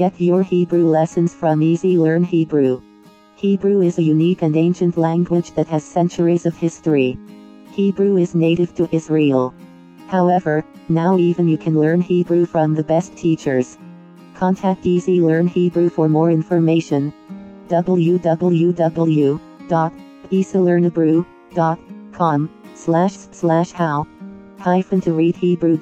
Get your Hebrew lessons from Easy Learn Hebrew. Hebrew is a unique and ancient language that has centuries of history. Hebrew is native to Israel. However, now even you can learn Hebrew from the best teachers. Contact Easy Learn Hebrew for more information. www.easylearnhebrew.com slash slash how hyphen to read Hebrew